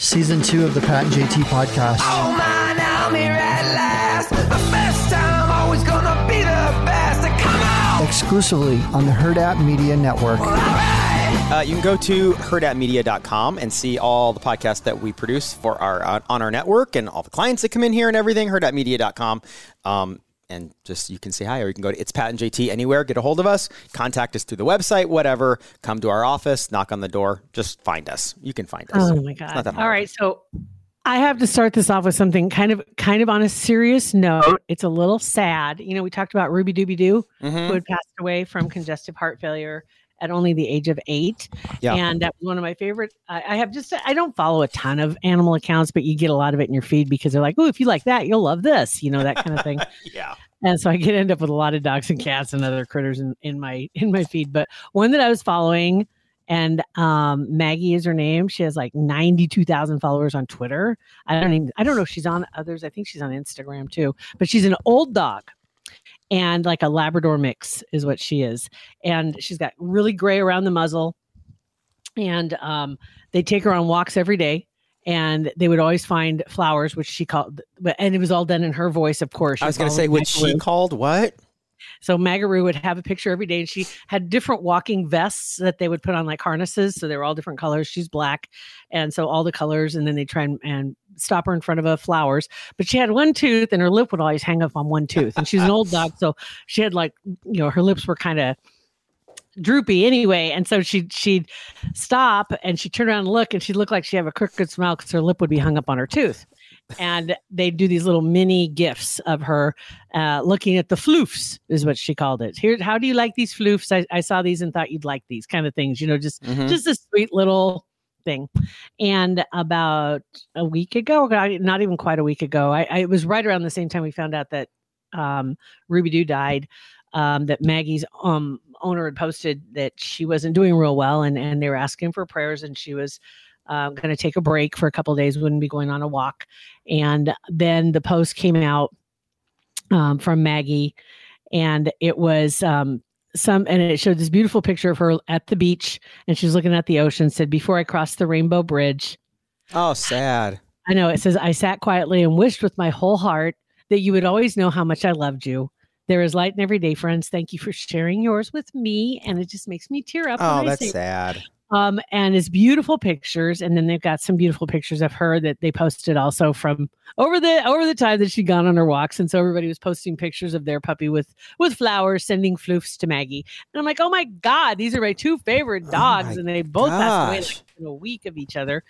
Season two of the Pat and JT podcast. Oh man, I'm here at last. The best time, always gonna be the best. Come on! Exclusively on the Herd At Media Network. Uh, you can go to herdatmedia.com and see all the podcasts that we produce for our uh, on our network and all the clients that come in here and everything. Herdatmedia.com. Um, and just you can say hi or you can go to it's Pat and JT anywhere, get a hold of us, contact us through the website, whatever. Come to our office, knock on the door, just find us. You can find us. Oh my god! All right, so I have to start this off with something kind of kind of on a serious note. It's a little sad. You know, we talked about Ruby Dooby Doo, Mhm. who had passed away from congestive heart failure at only the age of eight. Yeah. And that was one of my favorite. I, I have just I don't follow a ton of animal accounts, but you get a lot of it in your feed because they're like, oh, if you like that, you'll love this. You know that kind of thing. Yeah. and so I get end up with a lot of dogs and cats and other critters in, in my in my feed. But one that I was following, and um, Maggie is her name. She has like ninety two thousand followers on Twitter. I don't even I don't know if she's on others. I think she's on Instagram too. But she's an old dog. And like a Labrador mix is what she is. And she's got really gray around the muzzle. And um, they take her on walks every day. And they would always find flowers, which she called, but and it was all done in her voice, of course. I was going to say, what she called what? So Magaroo would have a picture every day, and she had different walking vests that they would put on like harnesses. So they were all different colors. She's black, and so all the colors, and then they try and, and stop her in front of a flowers. But she had one tooth, and her lip would always hang up on one tooth. And she's an old dog, so she had like you know her lips were kind of droopy anyway and so she'd she'd stop and she'd turn around and look and she'd look like she have a crooked smile because her lip would be hung up on her tooth and they'd do these little mini gifts of her uh, looking at the floofs is what she called it. Here how do you like these floofs? I, I saw these and thought you'd like these kind of things you know just Mhm. just a sweet little thing. And about a week ago not even quite a week ago I, I it was right around the same time we found out that um, ruby doo died um, that Maggie's um, owner had posted that she wasn't doing real well, and and they were asking for prayers, and she was uh, going to take a break for a couple of days, wouldn't be going on a walk, and then the post came out um, from Maggie, and it was um, some, and it showed this beautiful picture of her at the beach, and she was looking at the ocean. Said, "Before I crossed the Rainbow Bridge." Oh, sad. I know it says, I sat quietly and wished with my whole heart that you would always know how much I loved you. There is light in every day, friends. Thank you for sharing yours with me. And it just makes me tear up. Oh, that's sad. Um, and it's beautiful pictures. And then they've got some beautiful pictures of her that they posted also from over the over the time that she'd gone on her walks. And so everybody was posting pictures of their puppy with with flowers, sending floofs to Maggie. And I'm like, oh my God, these are my two favorite dogs. Oh and they both passed away gosh. like in a week of each other.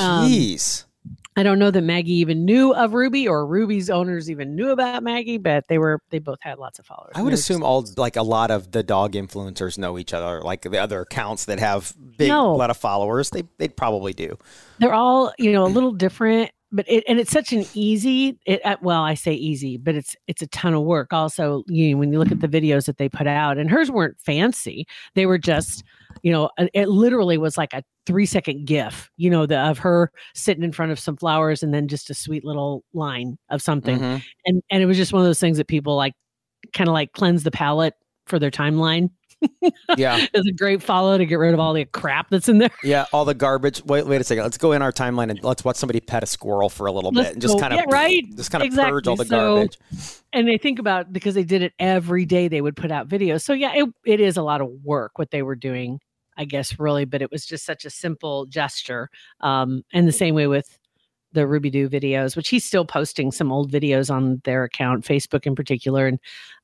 Um, Jeez. I don't know that Maggie even knew of Ruby or Ruby's owners even knew about Maggie, but they were they both had lots of followers. I would assume all like a lot of the dog influencers know each other, like the other accounts that have big No. lot of followers. They they'd probably do. they're all you know a mm. little different but it and it's such an easy it uh, well i say easy but it's it's a ton of work. Also you know, when you look at the videos that they put out and hers weren't fancy they were just you know it- it literally was like a three second gif you know the of her sitting in front of some flowers and then just a sweet little line of something. Mhm. and and it was just one of those things that people like kind of like cleanse the palate for their timeline Yeah, it's a great follow to get rid of all the crap that's in there yeah. All the garbage. Wait, wait a second. Let's go in our timeline and let's watch somebody pet a squirrel for a little Let's bit and just go- kind of yeah, right. just kind of Exactly. purge all the So- garbage. and they think about because they did it every day they would put out videos so yeah it, it is a lot of work what they were doing i guess really but it was just such a simple gesture um and the same way with the ruby doo videos which he's still posting some old videos on their account facebook in particular and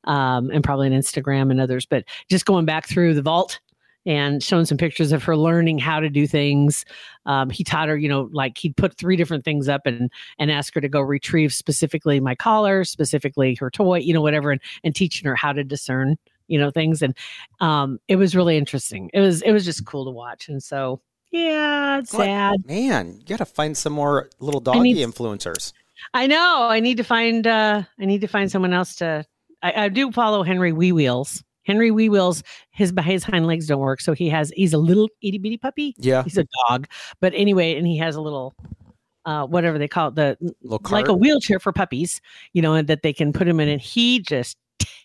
um and probably on instagram and others but just going back through the vault and showing some pictures of her learning how to do things um, he taught her you know like he'd put three different things up and and ask her to go retrieve specifically my collar, specifically her toy, you know, whatever, and, and teaching her how to discern, you know, things. And um, it was really interesting. It was it was just cool to watch. And so Yeah, it's What? sad. Man, you got to find some more little doggy need- influencers. I know. I need to find. uh I need to find someone else to. I, I do follow Henry Wee Wheels. Henry Wee Wheels. His his hind legs don't work, so he has. He's a little itty bitty puppy. Yeah, He's a dog, but anyway, and he has a little. Uh, whatever they call it, the like a wheelchair for puppies, you know, and that they can put him in, and he just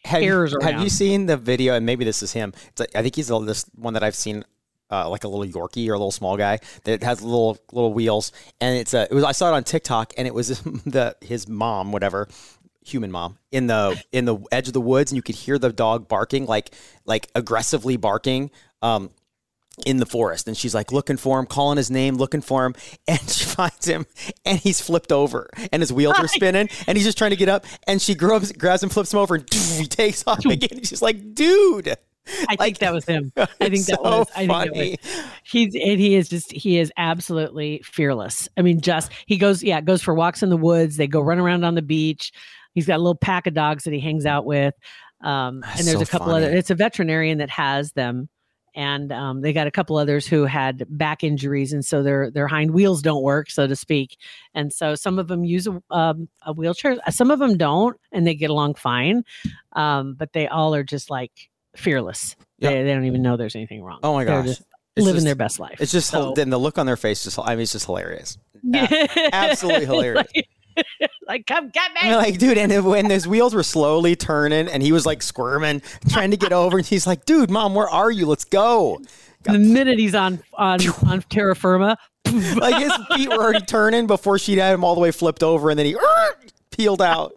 have, you- tears have you seen the video? And maybe this is him. It's like, I think he's the, this one that I've seen. Uh, like a little Yorkie or a little small guy that has little little wheels, and it's a. It was I saw it on TikTok, and it was the his mom, whatever, human mom, in the in the edge of the woods, and you could hear the dog barking, like like aggressively barking. Um, in the forest. And she's like looking for him calling his name looking for him. And she finds him and he's flipped over and his wheels are spinning and he's just trying to get up. And she grabs, grabs him flips him over and he takes off again. She's like dude I Like, think that was him. I think that so was. I think funny. it was. He's and he is just he is absolutely fearless. I mean, just he goes yeah goes for walks in the woods. They go run around on the beach. He's got a little pack of dogs that he hangs out with. Um, and there's so a couple funny. other. It's a veterinarian that has them. And um, they got a couple others who had back injuries, and so their their hind wheels don't work, so to speak. And so some of them use a, um, a wheelchair, some of them don't, and they get along fine. Um, but they all are just like fearless. Yeah. They, they don't even know there's anything wrong. oh my They're gosh just It's living just- their best life. it's just So- then the look on their face just i mean it's just hilarious Yeah. absolutely hilarious. like, like, come get me. Like, dude, and when those wheels were slowly turning and he was like squirming, trying to get over, and he's like, dude, mom, where are you? Let's go. the minute he's on on on terra firma, Like his feet were already turning before she'd had him all the way flipped over, and then he "Er," peeled out.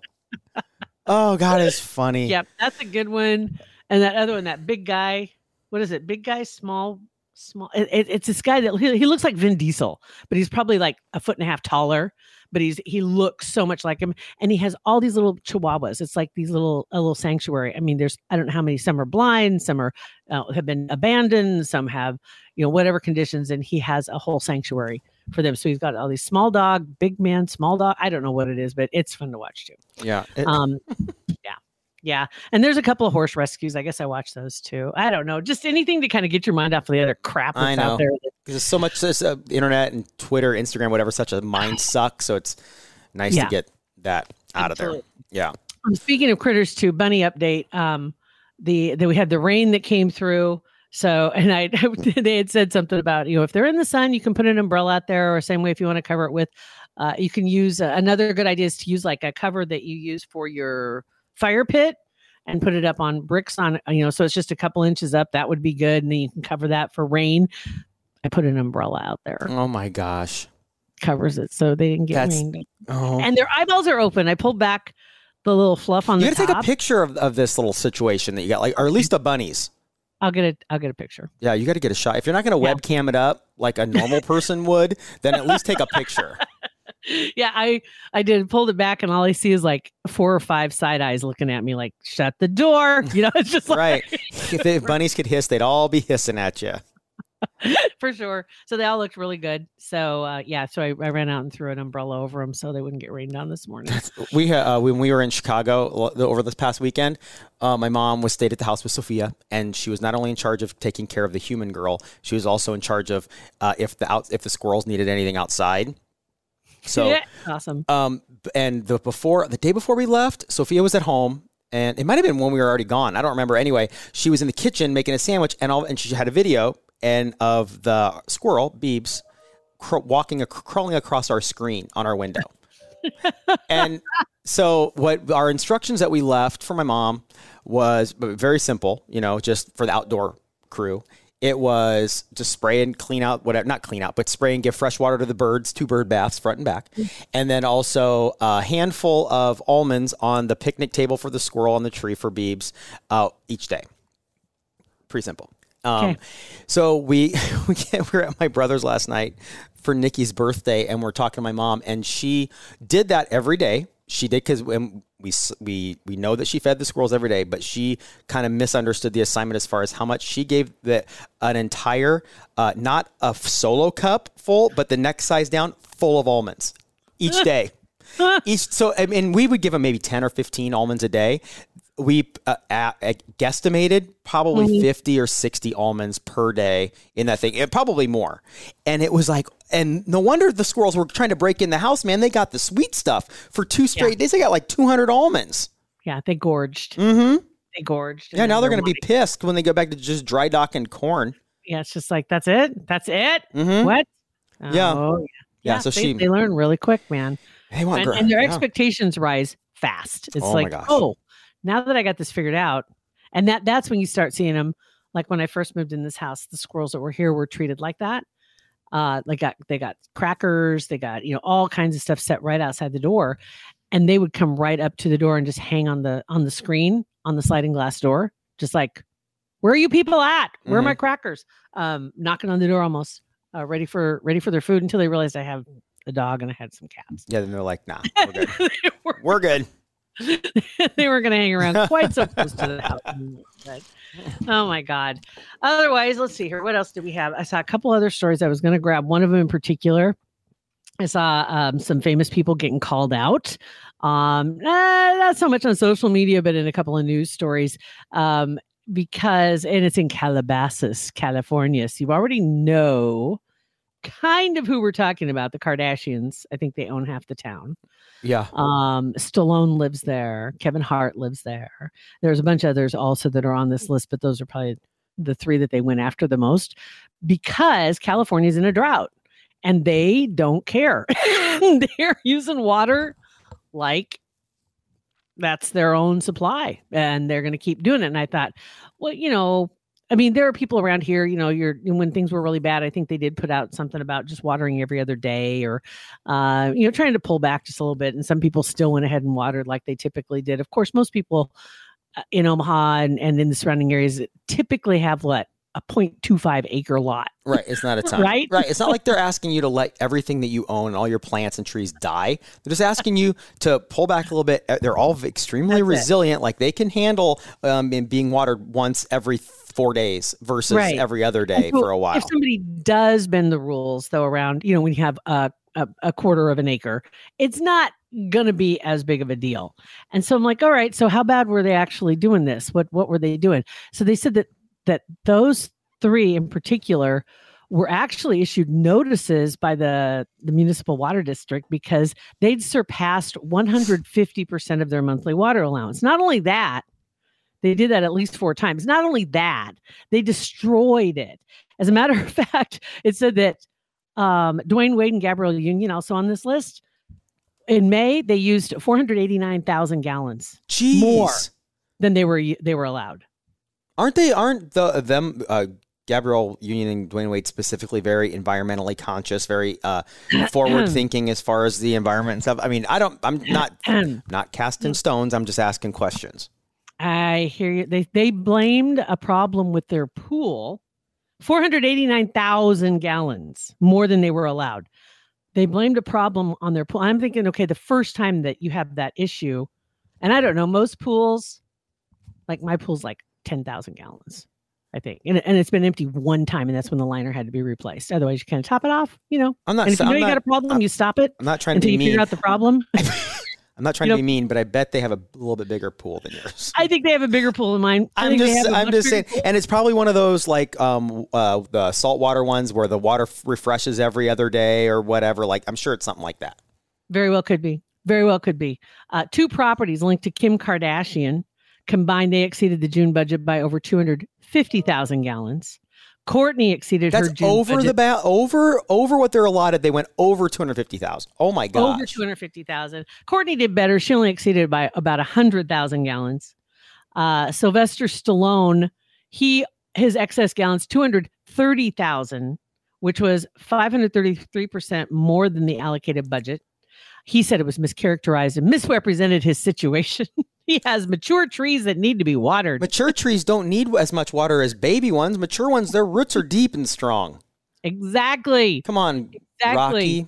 Oh God, it's funny. yep, that's a good one. And that other one, that big guy, what is it? Big guy, small, small. It, it- it's this guy that he, he looks like Vin Diesel, but he's probably like a foot and a half taller. But he's he looks so much like him, and he has all these little chihuahuas. It's like these little a little sanctuary. I mean, there's I don't know how many. Some are blind, some are uh, have been abandoned, some have you know whatever conditions, and he has a whole sanctuary for them. So he's got all these small dog, big man, small dog. I don't know what it is, but it's fun to watch too. Yeah. It- Um, yeah, yeah. And there's a couple of horse rescues. I guess I watch those too. I don't know, just anything to kind of get your mind off of the other crap I that's know. out there. Because there's so much this uh, internet and Twitter, Instagram, whatever, such a mind suck. So it's nice Yeah. to get that out of there. Absolutely. Yeah. Um, speaking of critters too, bunny update. Um, the, the we had the rain that came through. So, and I they had said something about you know if they're in the sun, you can put an umbrella out there, or same way if you want to cover it with, uh, you can use uh, another good idea is to use like a cover that you use for your fire pit and put it up on bricks on you know so it's just a couple inches up that would be good and then you can cover that for rain i put an umbrella out there Oh my gosh. covers it so they didn't get That's- rained Oh. and their eyeballs are open i pulled back the little fluff on the. you the got to take a picture of, of this little situation that you got, like, or at least the bunnies. i'll get a i'll get a picture Yeah, you got to get a shot. If you're not going to Yeah. webcam it up like a normal person would, then at least take a picture. yeah i i did pulled it back and all i see is like four or five side eyes looking at me like shut the door you know it's just like right. If the bunnies could hiss, they'd all be hissing at you. for sure. So they all looked really good. So uh, yeah, so I, I ran out and threw an umbrella over them so they wouldn't get rained on this morning. We uh, when we were in Chicago over this past weekend, uh, my mom was stayed at the house with Sophia, and she was not only in charge of taking care of the human girl, she was also in charge of uh, if the out if the squirrels needed anything outside. So yeah, awesome. Um, and the before the day before we left, Sophia was at home, and it might have been when we were already gone. I don't remember. Anyway, she was in the kitchen making a sandwich, and all and she had a video and of the squirrel Beebs cr- walking, ac- crawling across our screen on our window. and so, what our instructions that we left for my mom was very simple. You know, just for the outdoor crew. It was just spray and clean out whatever, not clean out, but spray and give fresh water to the birds, two bird baths, front and back. And then also a handful of almonds on the picnic table for the squirrel on the tree for Beebs uh, each day. Pretty simple. Um, Okay. So we we, get, we were at my brother's last night for Nikki's birthday, and we're talking to my mom, and she did that every day. She did because we we we know that she fed the squirrels every day, but she kind of misunderstood the assignment as far as how much she gave the an entire, uh, not a solo cup full, but the next size down full of almonds each day. each so I mean we would give them maybe 10 or 15 almonds a day we uh, guesstimated probably Mhm. 50 or 60 almonds per day in that thing, and probably more. And it was like, and no wonder the squirrels were trying to break in the house, man. They got the sweet stuff for two straight days. They got like 200 almonds. Yeah, they gorged. Mm-hmm. They gorged. Yeah, now they're going to be pissed when they go back to just dry dock and corn. Yeah, it's just like that's it. That's it. Mm-hmm. What? Yeah. Oh, Yeah, so they, she- they learn really quick, man. They want and, and their yeah. expectations rise fast. It's Oh my like, oh, now that I got this figured out, and that that's when you start seeing them. Like when I first moved in this house, the squirrels that were here were treated like that. Uh, they got they got crackers, they got you know all kinds of stuff set right outside the door, and they would come right up to the door and just hang on the on the screen on the sliding glass door, just like, where are you people at? Where are Mm-hmm. my crackers? Um, knocking on the door almost, uh, ready for ready for their food until they realized I have a dog and I had some cats. Yeah, then they're like, nah, we're good. were we're good. they were going to hang around quite so close to the house. But, oh my God. Otherwise, let's see here. What else do we have? I saw a couple other stories I was going to grab. One of them in particular. I saw um, some famous people getting called out. Um, eh, not so much on social media, but in a couple of news stories. Um, because, and it's in Calabasas, California. So you already know kind of who we're talking about the Kardashians. I think they own half the town. Yeah. Um, Stallone lives there. Kevin Hart lives there. There's a bunch of others also that are on this list, but those are probably the three that they went after the most because California's in a drought and they don't care. They're using water like that's their own supply and they're going to keep doing it. And I thought, well, you know, I mean, there are people around here, you know, you're when things were really bad, I think they did put out something about just watering every other day or uh, you know, trying to pull back just a little bit. And some people still went ahead and watered like they typically did. Of course, most people uh, in Omaha and, and in the surrounding areas typically have what a 0.25 acre lot. Right. It's not a ton. Right? Right. It's not like they're asking you to let everything that you own, all your plants and trees die. They're just asking you to pull back a little bit. Uh, They're all extremely That's it. resilient. Like they can handle um, in being watered once every four days versus Right. every other day so for a while. If somebody does bend the rules, though, around you know when you have a a, a quarter of an acre, it's not going to be as big of a deal. And so I'm like, all right, so how bad were they actually doing this? What what were they doing? So they said that that those three in particular were actually issued notices by the the municipal water district because they'd surpassed 150% of their monthly water allowance. Not only that, they did that at least four times. Not only that, they destroyed it. As a matter of fact, it said that um, Dwyane Wade and Gabrielle Union, also on this list, in May they used 489,000 gallons Jeez. more. than they were they were allowed. Aren't they? Aren't the them? Uh, Gabrielle Union and Dwyane Wade specifically very environmentally conscious, very uh, forward thinking as far as the environment and stuff. I mean, I don't. I'm not not casting stones. I'm just asking questions. I hear you. They they blamed a problem with their pool, 489,000 gallons more than they were allowed. They blamed a problem on their pool. I'm thinking, okay, the first time that you have that issue, and I don't know, most pools, like my pool's like 10,000 gallons, I think, and, and it's been empty one time, and that's when the liner had to be replaced. Otherwise, you kind of top it off, you know. I'm not. And if you I'm know you not, got a problem, I'm- you stop it I'm not trying to be you mean. figure out the problem. I'm not trying you to be mean, but I bet they have a little bit bigger pool than yours. I think they have a bigger pool than mine. I I'm just, I'm just saying, and it's probably one of those like um uh the saltwater ones where the water f- refreshes every other day or whatever. Like I'm sure it's something like that. Very well could be. Very well could be. Uh, two properties linked to Kim Kardashian combined, they exceeded the June budget by over 250,000 gallons. Kourtney exceeded That's her June over budget the ba- over over what they're allotted. They went over two hundred fifty thousand. Oh my god. over 250,000. Kourtney did better. She only exceeded by about 100,000 gallons. Uh, Sylvester Stallone, he his excess gallons 230,000, which was 533% more than the allocated budget. He said it was mischaracterized and misrepresented his situation. he has mature trees that need to be watered. Mature trees don't need as much water as baby ones. Mature ones, their roots are deep and strong. Exactly. Come on, Exactly. Rocky.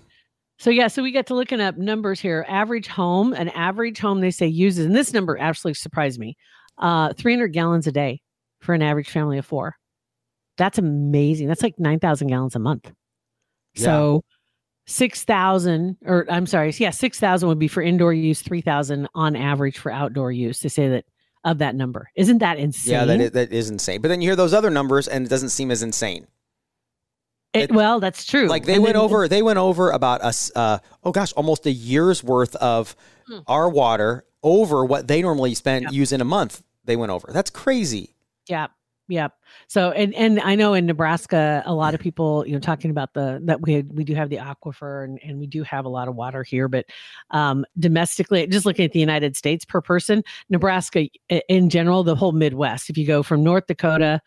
So yeah, so we got to looking up numbers here. Average home, an average home they say uses, and this number absolutely surprised me. Uh, 300 gallons a day for an average family of four. That's amazing. That's like 9,000 gallons a month. Yeah. So 6,000 or I'm sorry, yeah, 6,000 would be for indoor use, 3,000 on average for outdoor use. to say that of that number. Isn't that insane? Yeah, that is, that is insane. But then you hear those other numbers, and it doesn't seem as insane. It- well, that's true. Like they And went then- over, they went over about us. Uh, oh gosh, almost a year's worth of Hmm. our water over what they normally spend use in a month. They went over. That's crazy. Yep. Yep. So and and I know in Nebraska a lot of people, you know, talking about the that we we do have the aquifer and, and we do have a lot of water here, but um domestically, just looking at the United States per person, Nebraska in general, the whole Midwest, if you go from North Dakota,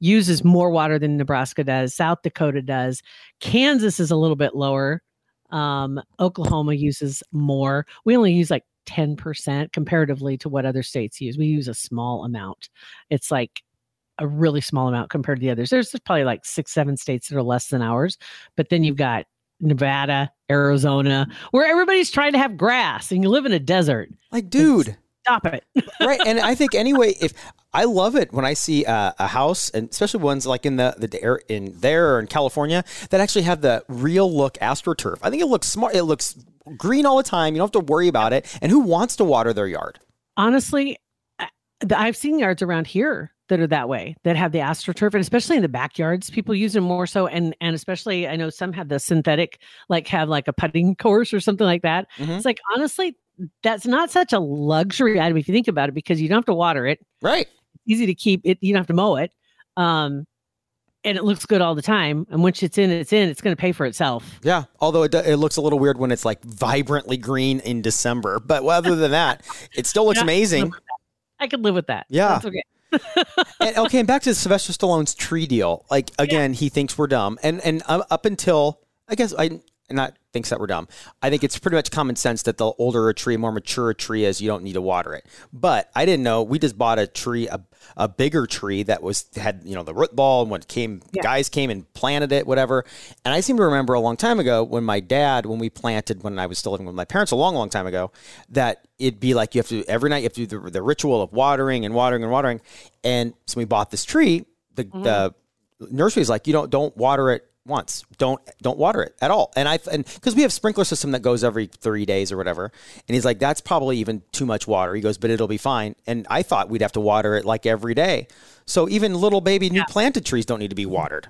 uses more water than Nebraska does, South Dakota does, Kansas is a little bit lower. Um, Oklahoma uses more. We only use like 10% comparatively to what other states use. We use a small amount. It's like a really small amount compared to the others. There's probably like six, seven states that are less than ours. But then you've got Nevada, Arizona, where everybody's trying to have grass and you live in a desert. Like, dude, Stop it. right? And I think anyway, if I love it when I see uh, a house, and especially ones like in the the air in there or in California that actually have the real look astroturf. I think it looks smart. It looks green all the time. You don't have to worry about it. And who wants to water their yard? Honestly, I've seen yards around here that are that way that have the astroturf and especially in the backyards people use them more so and and especially i know some have the synthetic like have like a putting course or something like that Mhm. it's like honestly that's not such a luxury item if you think about it because you don't have to water it Right. easy to keep it you don't have to mow it um and it looks good all the time and once it's in it's in it's going to pay for itself Yeah. Although it, it looks a little weird when it's like vibrantly green in December, but other than that, it still looks Yeah. amazing. i could live with that Yeah. that's okay and, okay, and back to Sylvester Stallone's tree deal. Like again, he thinks we're dumb, and and uh, up until I guess I not thinks that we're dumb. I think it's pretty much common sense that the older a tree, more mature a tree is, you don't need to water it. But I didn't know. We just bought a tree, a, a bigger tree that was had you know the root ball, and when came, guys came and planted it, whatever. And I seem to remember a long time ago when my dad, when we planted, when I was still living with my parents, a long, long time ago, that it'd be like you have to every night you have to do the, the ritual of watering and watering and watering. And so we bought this tree. The mm. the nursery's like you don't don't water it once. Don't don't water it at all. And I and because we have sprinkler system that goes every three days or whatever. And he's like that's probably even too much water. He goes, but it'll be fine. And I thought we'd have to water it like every day. So even little baby new planted trees don't need to be watered.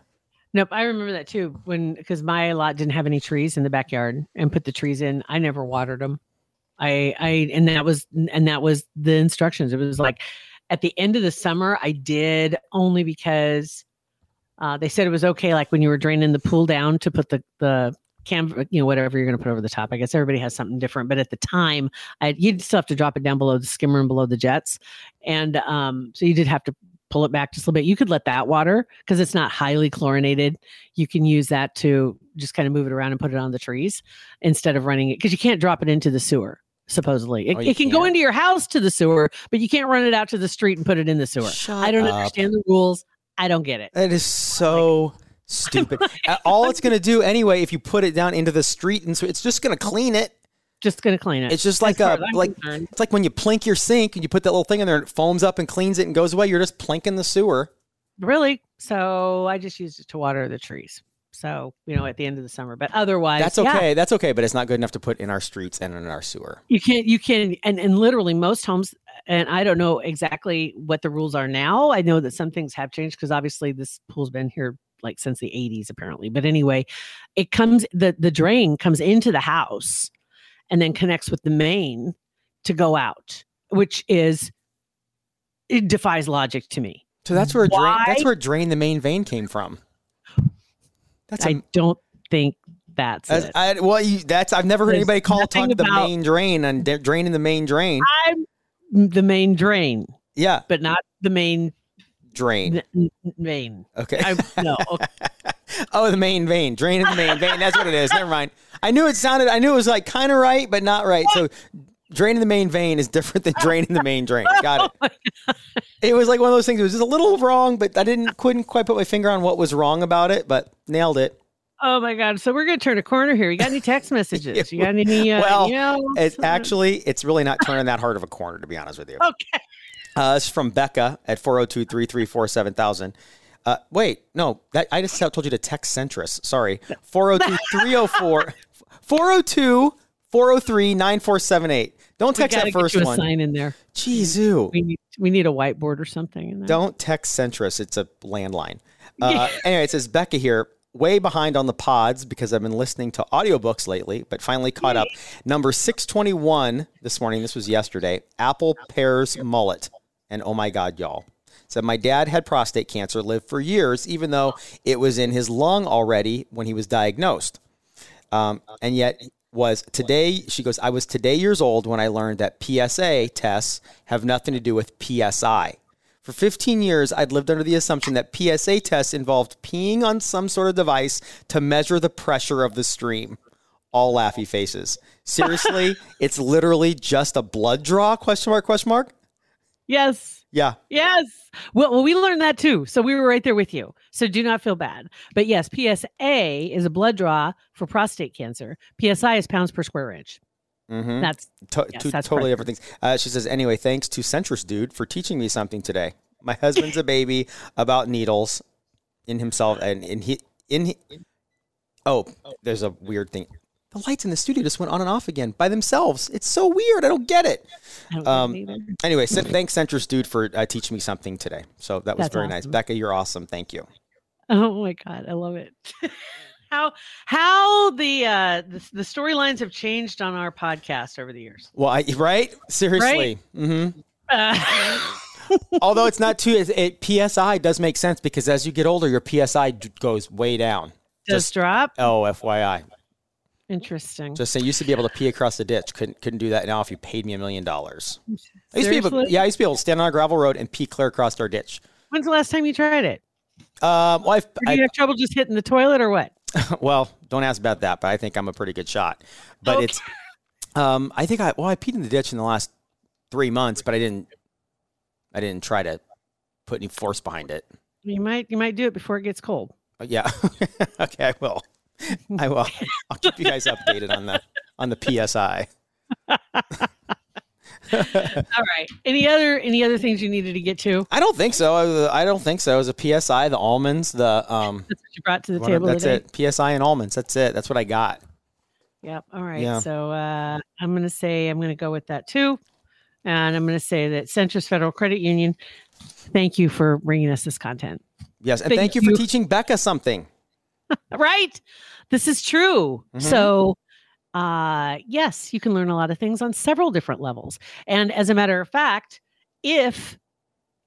Nope, I remember that too. When because my lot didn't have any trees in the backyard and put the trees in, I never watered them. I I and that was and that was the instructions. It was like at the end of the summer, I did only because uh, they said it was okay, like when you were draining the pool down to put the the cam, you know, whatever you're going to put over the top. I guess everybody has something different, but at the time, I you'd still have to drop it down below the skimmer and below the jets, and um, so you did have to pull it back just a little bit. You could let that water because it's not highly chlorinated. You can use that to just kind of move it around and put it on the trees instead of running it because you can't drop it into the sewer. Supposedly, it, Oh, it can go can't? into your house to the sewer, but you can't run it out to the street and put it in the sewer. Shut I don't up. understand the rules. I don't get it. It is so stupid. All it's going to do anyway, if you put it down into the street, and so it's just going to clean it. Just gonna clean it. It's just like a like concerned. it's like when you plink your sink and you put that little thing in there and it foams up and cleans it and goes away. You're just plinking the sewer. really. So I just used it to water the trees. So you know, at the end of the summer, but otherwise, That's yeah, okay. That's okay, but it's not good enough to put in our streets and in our sewer. you can't you can and and literally most homes and i don't know exactly what the rules are now i know that some things have changed because obviously this pool's been here like since the 80s apparently but anyway it comes the the drain comes into the house and then connects with the main to go out which is it defies logic to me So that's where drain. That's where drain the main vein came from. That's i a, don't think that's that's- it. I, well, you, that's I've never heard There's anybody call nothing talk the main drain and de- draining the main drain. i'm the main drain Yeah, but not the main drain. n- n- main Okay. I, no okay. oh, the main vein, draining the main vein. That's what it is. Never mind. I knew it sounded. I knew it was like kind of right, but not right. So, draining the main vein is different than draining the main drain. Got Oh it. It was like one of those things. It was just a little wrong, but I didn't couldn't quite put my finger on what was wrong about it, but nailed it. Oh my God! So we're gonna turn a corner here. You got any text messages? You got any? Uh, Well, emails? It's actually it's really not turning that hard of a corner to be honest with you. okay. Uh, it's from Becca at 402-334-7000. Uh, wait, no, that I just told you to text Centris. Sorry. 402-304 402 403 9478. Don't text that first you a one. sign in there. Jeez. We need we need a whiteboard or something. In there. Don't text Centris. It's a landline. Uh, anyway, it says Becca here, way behind on the pods because I've been listening to audiobooks lately, but finally caught up. Number 621 this morning, this was yesterday, Apple Pears Mullet. And oh my God, y'all. Said my dad had prostate cancer, lived for years, even though it was in his lung already when he was diagnosed. Um, and yet was today, she goes, I was today years old when I learned that PSA tests have nothing to do with PSI. For 15 years, I'd lived under the assumption that PSA tests involved peeing on some sort of device to measure the pressure of the stream. All laughy faces. Seriously, it's literally just a blood draw? Question mark? Question mark? Yes. Yeah. Yes. Well, well, we learned that too. So we were right there with you. So do not feel bad. But yes, PSA is a blood draw for prostate cancer. PSI is pounds per square inch. Mm-hmm. That's To- Yes, two that's totally different things. Uh, she says, anyway, thanks to Centris Dude for teaching me something today. My husband's a baby about needles in himself, and in he in he, oh, there's a weird thing. The lights in the studio just went on and off again by themselves. It's so weird. I don't get it. Don't Um, get it. Anyway, thanks Centris Dude for uh, teaching me something today. So that was That's very nice. Becca, you're awesome. Thank you. Oh my god, I love it. how how the uh the, the storylines have changed on our podcast over the years. Well, I, right? Seriously. mm-hmm Uh, Although it's not too, it, it, PSI does make sense because as you get older, your PSI d- goes way down. does Just- drop? Oh, FYI. Interesting. Just saying, used to be able to pee across the ditch. Couldn't couldn't do that now if you paid me a million dollars. I used to be able, yeah, I used to be able to stand on a gravel road and pee clear across our ditch. When's the last time you tried it? Um, well, I've, Or do you I, have trouble just hitting the toilet or what? well, don't ask about that, but I think I'm a pretty good shot. But Okay. it's, um, I think I well, I peed in the ditch in the last three months, but I didn't, I didn't try to put any force behind it. You might you might do it before it gets cold. Yeah, okay, I will. I will. I'll keep you guys updated on the on the PSI. All right. Any other any other things you needed to get to? I don't think so. I don't think so. It was a PSI, the almonds, the um. That's what you brought to the whatever- table that's today. it. PSI and almonds. That's it. That's what I got. Yep. All right. Yeah. So uh, I'm going to say I'm going to go with that too, and I'm going to say that Centris Federal Credit Union. Thank you for bringing us this content. Yes, and Thank thank, you for you. teaching Becca something. Right. This is true. Mhm. So. Uh yes, you can learn a lot of things on several different levels. And as a matter of fact, if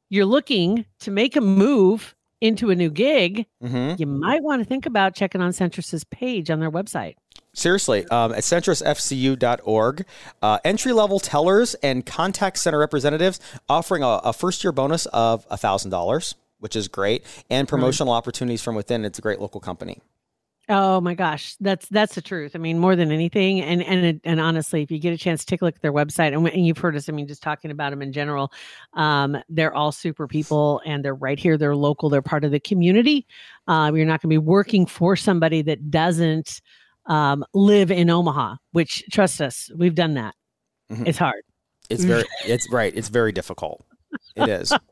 you're looking to make a move into a new gig, hmm you might want to think about checking on Centris's page on their website. Seriously, um, at centrisfcu.org, uh, entry level tellers and contact center representatives offering a, a first year bonus of $1,000, which is great, and promotional opportunities from within. It's a great local company. Oh my gosh, that's that's the truth. I mean, more than anything, and and and honestly, if you get a chance, take a look at their website. And, and you've heard us. I mean, just talking about them in general, um, they're all super people, and they're right here. They're local. They're part of the community. Um, you're not going to be working for somebody that doesn't um, live in Omaha. Which, trust us, we've done that. Mhm. It's hard. It's very, it's right. It's very difficult. It is.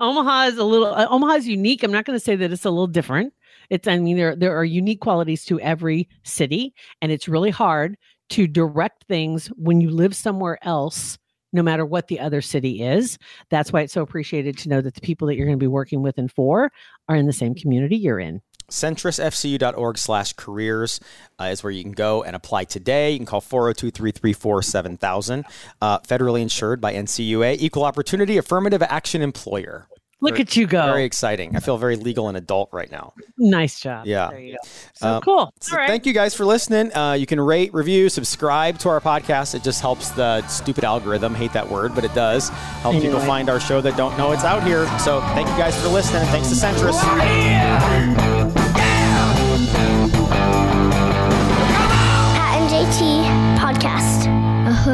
Omaha is a little uh, Omaha is unique. I'm not going to say that it's a little different. It's I mean there there are unique qualities to every city and it's really hard to direct things when you live somewhere else no matter what the other city is. That's why it's so appreciated to know that the people that you're going to be working with and for are in the same community you're in. centrisfcu.org slash careers uh, is where you can go and apply today. You can call 402-334-7000. Uh, federally insured by NCUA. Equal Opportunity Affirmative Action Employer. Look Very- at you go. Very exciting. I feel very legal and adult right now. nice job. Yeah. There you go. So Um, cool. So All right. thank you guys for listening. Uh, you can rate, review, subscribe to our podcast. It just helps the stupid algorithm. Hate that word, but it does help people find our show that don't know it's out here. So thank you guys for listening. Thanks to Centris.